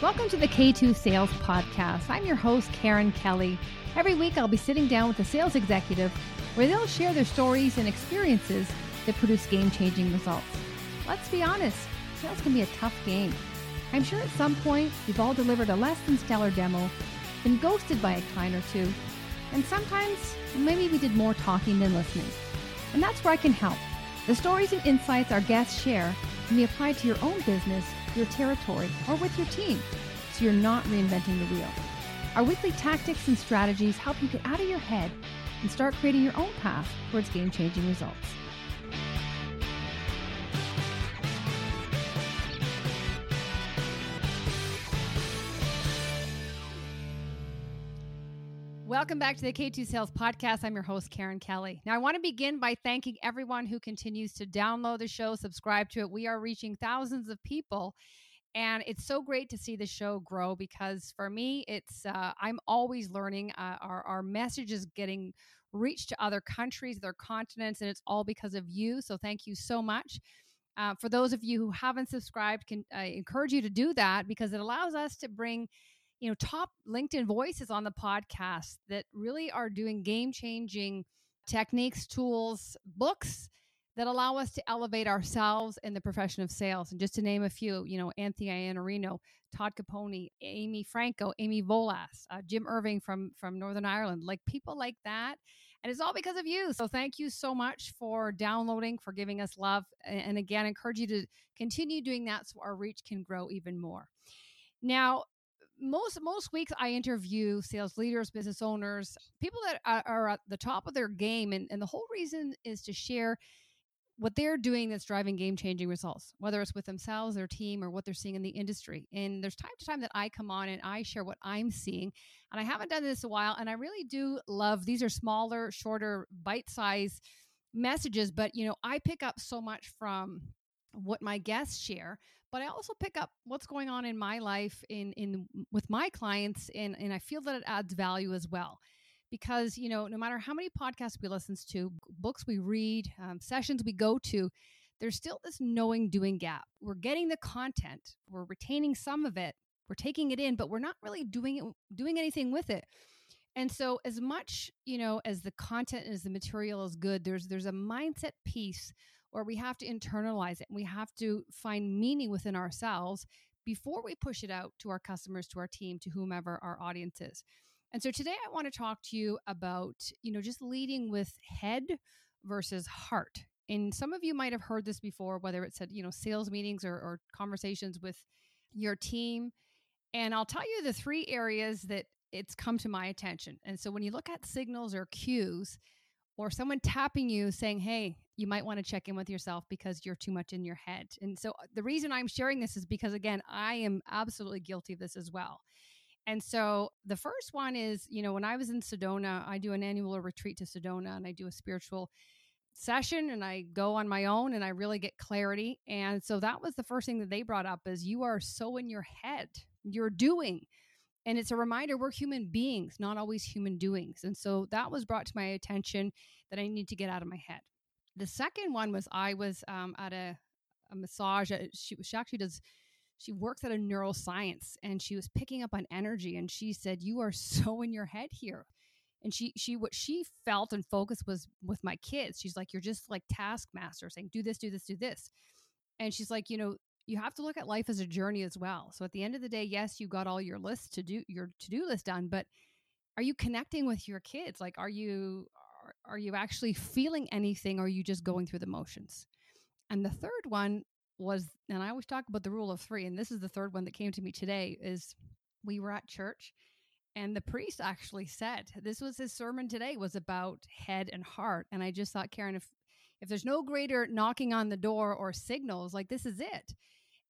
Welcome to the K2 Sales Podcast. I'm your host, Karen Kelly. Every week, I'll be sitting down with a sales executive where they'll share their stories and experiences that produce game changing results. Let's be honest, sales can be a tough game. I'm sure at some point we've all delivered a less than stellar demo, been ghosted by a client or two, and sometimes maybe we did more talking than listening. And that's where I can help. The stories and insights our guests share can be applied to your own business your territory, or with your team so you're not reinventing the wheel. Our weekly tactics and strategies help you get out of your head and start creating your own path towards game changing results. Welcome back to the K2 Sales Podcast. I'm your host, Karen Kelly. Now, I want to begin by thanking everyone who continues to download the show, subscribe to it. We are reaching thousands of people, and it's so great to see the show grow because for me, it's uh, I'm always learning. Uh, our our message is getting reached to other countries, other continents, and it's all because of you. So, thank you so much. Uh, for those of you who haven't subscribed, can I encourage you to do that because it allows us to bring you know top linkedin voices on the podcast that really are doing game changing techniques tools books that allow us to elevate ourselves in the profession of sales. And just to name a few you know anthony iannarino todd caponi amy Franko, amy volas uh, jim irving from from northern ireland like people like that. And it's all because of you. So thank you so much for downloading for giving us love. And again I encourage you to continue doing that so our reach can grow even more. Now most most weeks I interview sales leaders, business owners, people that are, are at the top of their game, and, and the whole reason is to share what they're doing that's driving game changing results, whether it's with themselves, their team, or what they're seeing in the industry. And there's time to time that I come on and I share what I'm seeing. And I haven't done this a while, and I really do love these are smaller, shorter, bite size messages, but you know, I pick up so much from what my guests share but I also pick up what's going on in my life in in with my clients and and I feel that it adds value as well. Because you know no matter how many podcasts we listen to books we read um, sessions we go to there's still this knowing doing gap. We're getting the content we're retaining some of it we're taking it in but we're not really doing it doing anything with it. And so as much you know as the content as the material is good there's there's a mindset piece or we have to internalize it. We have to find meaning within ourselves before we push it out to our customers, to our team, to whomever our audience is. And so today I want to talk to you about, you know, just leading with head versus heart. And some of you might have heard this before, whether it's at, you know, sales meetings or, or conversations with your team. And I'll tell you the three areas that it's come to my attention. And so when you look at signals or cues, or someone tapping you saying, Hey, you might want to check in with yourself because you're too much in your head. And so uh, the reason I'm sharing this is because, again, I am absolutely guilty of this as well. And so the first one is, you know, when I was in Sedona, I do an annual retreat to Sedona and I do a spiritual session and I go on my own and I really get clarity. And so that was the first thing that they brought up is you are so in your head. You're doing and it's a reminder we're human beings, not always human doings. And so that was brought to my attention that I need to get out of my head. The second one was I was um, at a, a massage. Uh, she, she actually does she works at a neuroscience and she was picking up on energy and she said you are so in your head here and she she what she felt and focused was with my kids she's like you're just like taskmaster saying do this do this do this and she's like you know you have to look at life as a journey as well. So at the end of the day, yes, you got all your lists to do your to-do list done, but are you connecting with your kids? Like are you are, you actually feeling anything or are you just going through the motions? And the third one was and I always talk about the rule of 3 and this is the third one that came to me today is we were at church and the priest actually said this was his sermon today was about head and heart and i just thought karen if if there's no greater knocking on the door or signals like this is it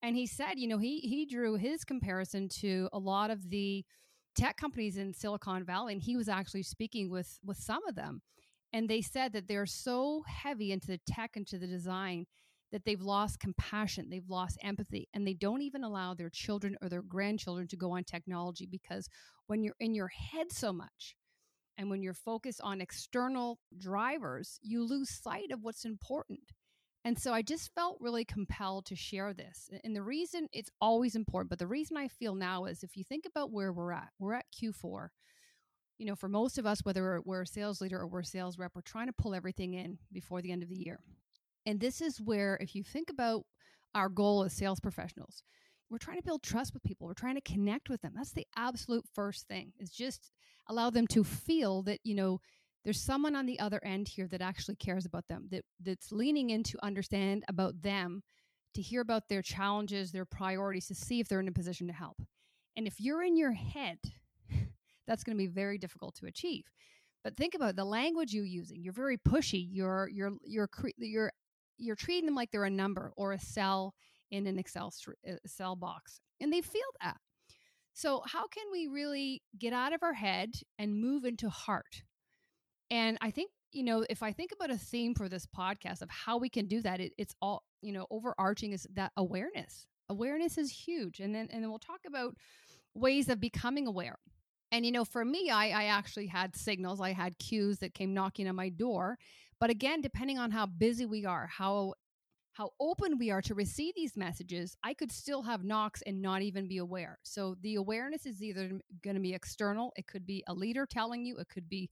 and he said, you know, he he drew his comparison to a lot of the tech companies in Silicon Valley, and he was actually speaking with with some of them, and they said that they're so heavy into the tech, into the design, that they've lost compassion, they've lost empathy, and they don't even allow their children or their grandchildren to go on technology because when you're in your head so much. And when you're focused on external drivers, you lose sight of what's important And so I just felt really compelled to share this. And the reason it's always important, but the reason I feel now is if you think about where we're at, we're at Q4. You know, for most of us, whether we're a sales leader or we're a sales rep, we're trying to pull everything in before the end of the year. And this is where, if you think about our goal as sales professionals, we're trying to build trust with people. We're trying to connect with them. That's the absolute first thing is just allow them to feel that, you know, there's someone on the other end here that actually cares about them that that's leaning in to understand about them to hear about their challenges their priorities to see if they're in a position to help and if you're in your head that's going to be very difficult to achieve but think about the language you're using you're very pushy you're you're you're you're you're treating them like they're a number or a cell in an excel uh, cell box and they feel that so how can we really get out of our head and move into heart and I think, you know, if I think about a theme for this podcast of how we can do that, it, it's all, you know, overarching is that awareness. Awareness is huge. And then and then we'll talk about ways of becoming aware. And you know, for me, I, I actually had signals, I had cues that came knocking on my door. But again, depending on how busy we are, how how open we are to receive these messages, I could still have knocks and not even be aware. So the awareness is either going to be external, it could be a leader telling you, it could be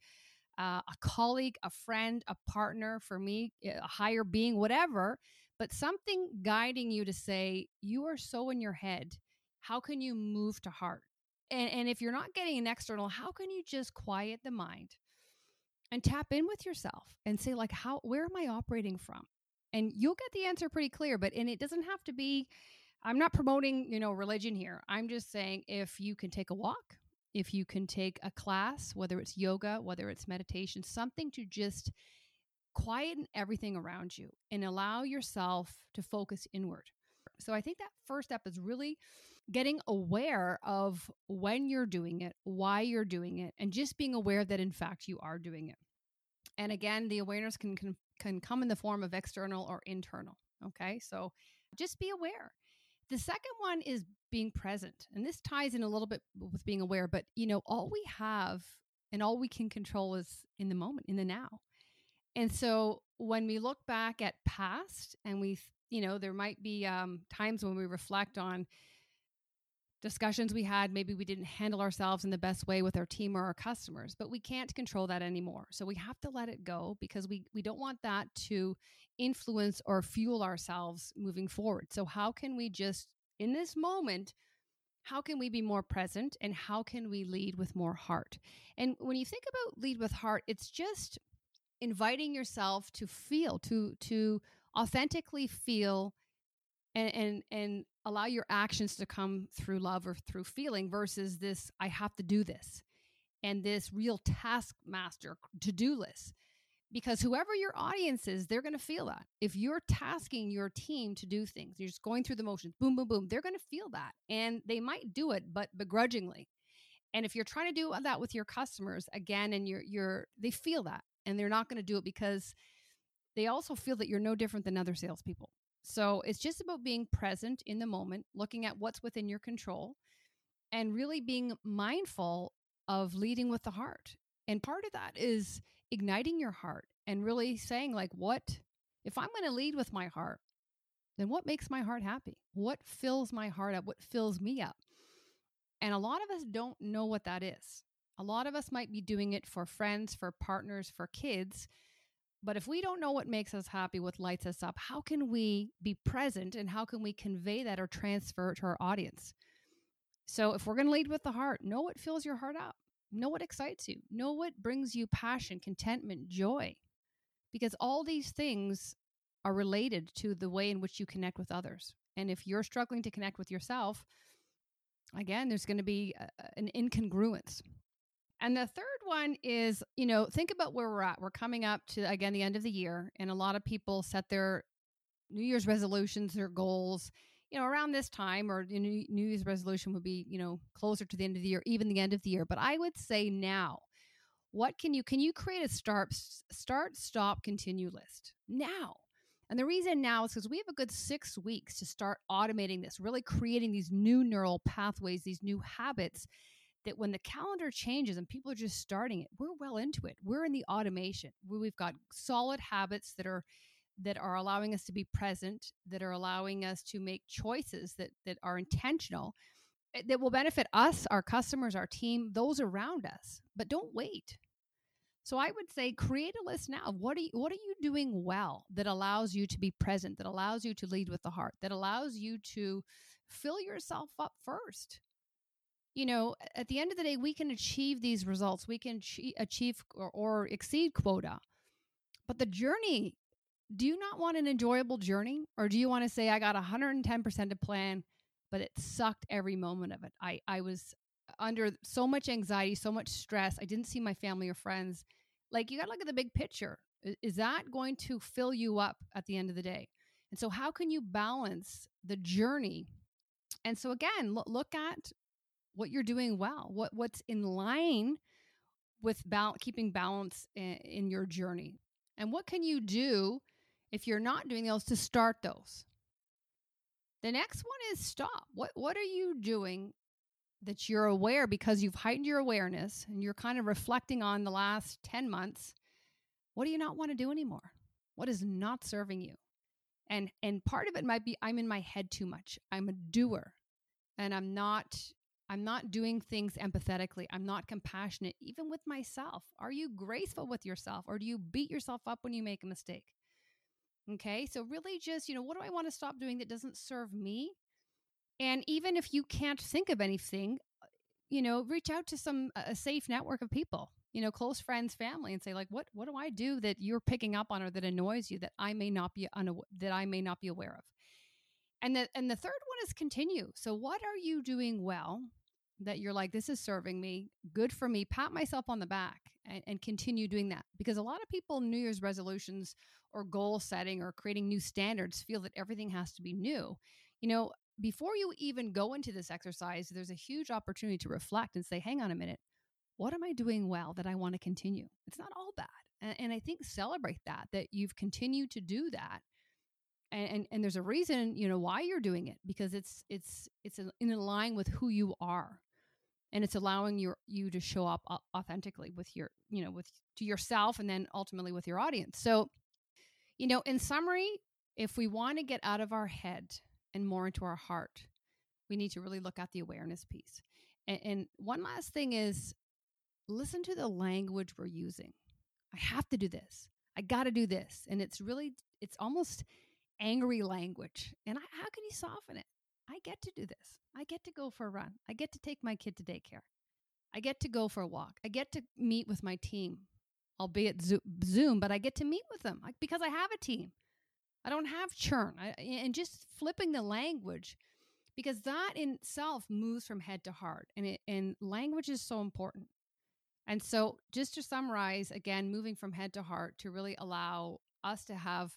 uh, a colleague, a friend, a partner, for me, a higher being, whatever, but something guiding you to say, you are so in your head. How can you move to heart? And, and if you're not getting an external, how can you just quiet the mind and tap in with yourself and say, like, how, where am I operating from? And you'll get the answer pretty clear, but, and it doesn't have to be, I'm not promoting, you know, religion here. I'm just saying if you can take a walk, if you can take a class, whether it's yoga, whether it's meditation, something to just quieten everything around you and allow yourself to focus inward. So I think that first step is really getting aware of when you're doing it, why you're doing it, and just being aware that in fact you are doing it. And again, the awareness can can, can come in the form of external or internal. Okay? So just be aware. The second one is being present. And this ties in a little bit with being aware, but you know, all we have and all we can control is in the moment, in the now. And so when we look back at past and we, you know, there might be um, times when we reflect on discussions we had, maybe we didn't handle ourselves in the best way with our team or our customers, but we can't control that anymore. So we have to let it go because we, we don't want that to influence or fuel ourselves moving forward. So, how can we just, in this moment, how can we be more present and how can we lead with more heart? And when you think about lead with heart, it's just inviting yourself to feel, to, to authentically feel and, and, and allow your actions to come through love or through feeling versus this, I have to do this and this real taskmaster to do list because whoever your audience is, they're going to feel that. If you're tasking your team to do things, you're just going through the motions, boom, boom, boom, they're going to feel that. And they might do it, but begrudgingly. And if you're trying to do that with your customers again, and you're, you're, they feel that and they're not going to do it because they also feel that you're no different than other salespeople. So it's just about being present in the moment, looking at what's within your control, and really being mindful of leading with the heart. And part of that is igniting your heart and really saying, like, what, if I'm going to lead with my heart, then what makes my heart happy? What fills my heart up? What fills me up? And a lot of us don't know what that is. A lot of us might be doing it for friends, for partners, for kids. But if we don't know what makes us happy, what lights us up, how can we be present and how can we convey that or transfer it to our audience? So if we're going to lead with the heart, know what fills your heart up. Know what excites you. Know what brings you passion, contentment, joy. Because all these things are related to the way in which you connect with others. And if you're struggling to connect with yourself, again, there's going to be a, an incongruence. And the third one is, you know, think about where we're at. We're coming up to, again, the end of the year, and a lot of people set their New Year's resolutions, their goals, you know, around this time or New Year's resolution would be, you know, closer to the end of the year, even the end of the year. But I would say now, what can you, can you create a start, start, stop, continue list now? And the reason now is because we have a good six weeks to start automating this, really creating these new neural pathways, these new habits that when the calendar changes and people are just starting it, we're well into it. We're in the automation we've got solid habits that are that are allowing us to be present, that are allowing us to make choices that that are intentional eh, that will benefit us, our customers, our team, those around us. But don't wait. So I would say create a list now. What are you, what are you doing well that allows you to be present, that allows you to lead with the heart, that allows you to fill yourself up first. You know, at the end of the day, we can achieve these results. We can achieve or, or exceed quota. But the journey, do you not want an enjoyable journey? Or do you want to say, I got 110% to plan, but it sucked every moment of it? I, I was under so much anxiety, so much stress. I didn't see my family or friends. Like you got to look at the big picture. Is that going to fill you up at the end of the day? And so, how can you balance the journey? And so, again, look at what you're doing well, what what's in line with keeping balance in, in your journey, and what can you do if you're not doing those to start those. The next one is stop. What what are you doing that you're aware because you've heightened your awareness and you're kind of reflecting on the last 10 months what do you not want to do anymore what is not serving you and and part of it might be i'm in my head too much i'm a doer and i'm not i'm not doing things empathetically. I'm not compassionate even with myself. Are you graceful with yourself or do you beat yourself up when you make a mistake? Okay so really just you know what do i want to stop doing that doesn't serve me? And even if you can't think of anything, uh, you know, reach out to some a safe network of people, you know, close friends, family, and say like, what what do I do that you're picking up on or that annoys you that I may not be unaw- that I may not be aware of. And the and the third one is continue. So what are you doing well that you're like, this is serving me, good for me, pat myself on the back and, and continue doing that. Because a lot of people, New Year's resolutions or goal setting or creating new standards feel that everything has to be new. You know, before you even go into this exercise, there's a huge opportunity to reflect and say, hang on a minute, what am I doing well that I want to continue? It's not all bad. And, and I think celebrate that, that you've continued to do that. And, and, and there's a reason, you know, why you're doing it because it's it's it's in line with who you are, and it's allowing your you to show up authentically with your you know with to yourself and then ultimately with your audience. So, you know, in summary, if we want to get out of our head and more into our heart, we need to really look at the awareness piece. And, and one last thing is listen to the language we're using. I have to do this. I got to do this. And it's really, it's almost angry language. And I, how can you soften it? I get to do this. I get to go for a run. I get to take my kid to daycare. I get to go for a walk. I get to meet with my team, albeit Zoom, but I get to meet with them because I have a team. I don't have churn. I, and just flipping the language because that in itself moves from head to heart and it, and language is so important. And so just to summarize again moving from head to heart to really allow us to have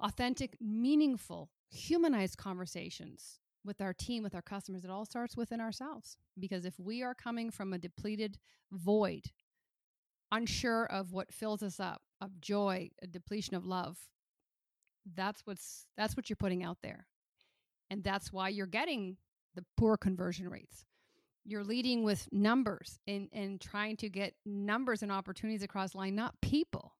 authentic, meaningful, humanized conversations with our team, with our customers, it all starts within ourselves. Because if we are coming from a depleted void, unsure of what fills us up, of joy, a depletion of love, that's what's that's what you're putting out there. And that's why you're getting the poor conversion rates. You're leading with numbers and and trying to get numbers and opportunities across line not people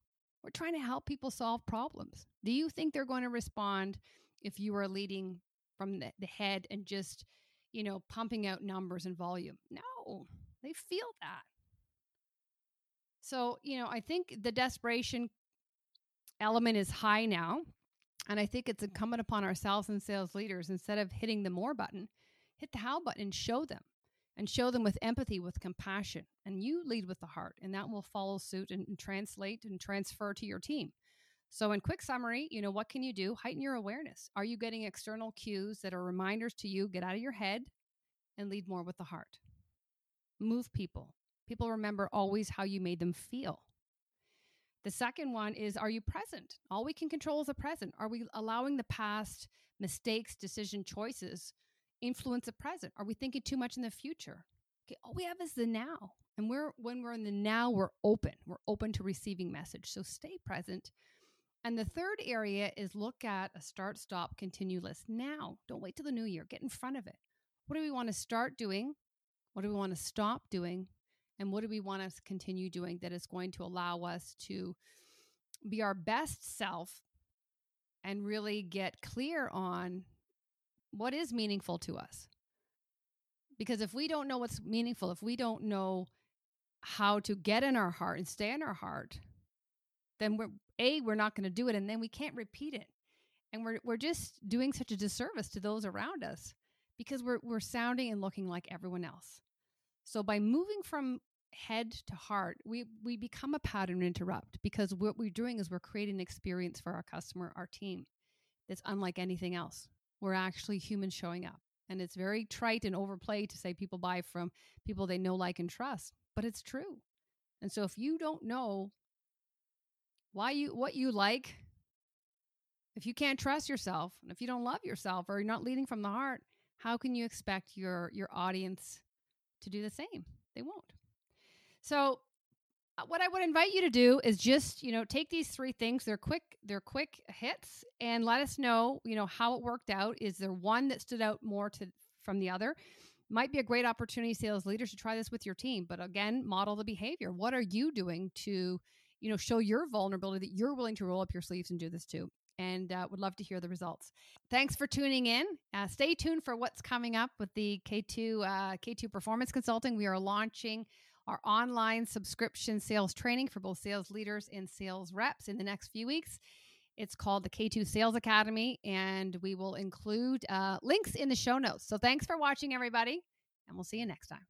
we're trying to help people solve problems. Do you think they're going to respond if you are leading from the, the head and just you know pumping out numbers and volume? No they feel that. So you know i think the desperation element is high now and I think it's incumbent upon ourselves and sales leaders, instead of hitting the more button, hit the how button and show them and show them with empathy, with compassion. And you lead with the heart, and that will follow suit and, translate and transfer to your team. So, in quick summary, you know, what can you do? Heighten your awareness. Are you getting external cues that are reminders to you? Get out of your head and lead more with the heart. Move people. People remember always how you made them feel. The second one is Are you present? All we can control is the present. Are we allowing the past mistakes, decision choices influence the present? Are we thinking too much in the future? Okay, all we have is the now. And we're when we're in the now, we're open. We're open to receiving message. So stay present. And the third area is look at a start, stop, continue list now. Don't wait till the new year. Get in front of it. What do we want to start doing? What do we want to stop doing? and what do we want to continue doing that is going to allow us to be our best self and really get clear on what is meaningful to us. Because if we don't know what's meaningful, if we don't know how to get in our heart and stay in our heart, then we're a we're not going to do it and then we can't repeat it. And we're we're just doing such a disservice to those around us because we're we're sounding and looking like everyone else. So by moving from head to heart, we we become a pattern interrupt because what we're doing is we're creating an experience for our customer, our team that's unlike anything else. We're actually humans showing up. And it's very trite and overplayed to say people buy from people they know, like, and trust, but it's true. And so if you don't know why you what you like, if you can't trust yourself, and if you don't love yourself or you're not leading from the heart, how can you expect your your audience to do the same? They won't. So what I would invite you to do is just, you know, take these three things. They're quick, they're quick hits and let us know, you know, how it worked out. Is there one that stood out more to from the other? Might be a great opportunity sales leaders to try this with your team, but again, model the behavior. What are you doing to, you know, show your vulnerability that you're willing to roll up your sleeves and do this too? and uh, would love to hear the results. Thanks for tuning in. Uh, stay tuned for what's coming up with the K2 uh, K2 Performance Consulting. We are launching our online subscription sales training for both sales leaders and sales reps in the next few weeks. It's called the K2 Sales Academy, and we will include uh, links in the show notes. So thanks for watching, everybody, and we'll see you next time.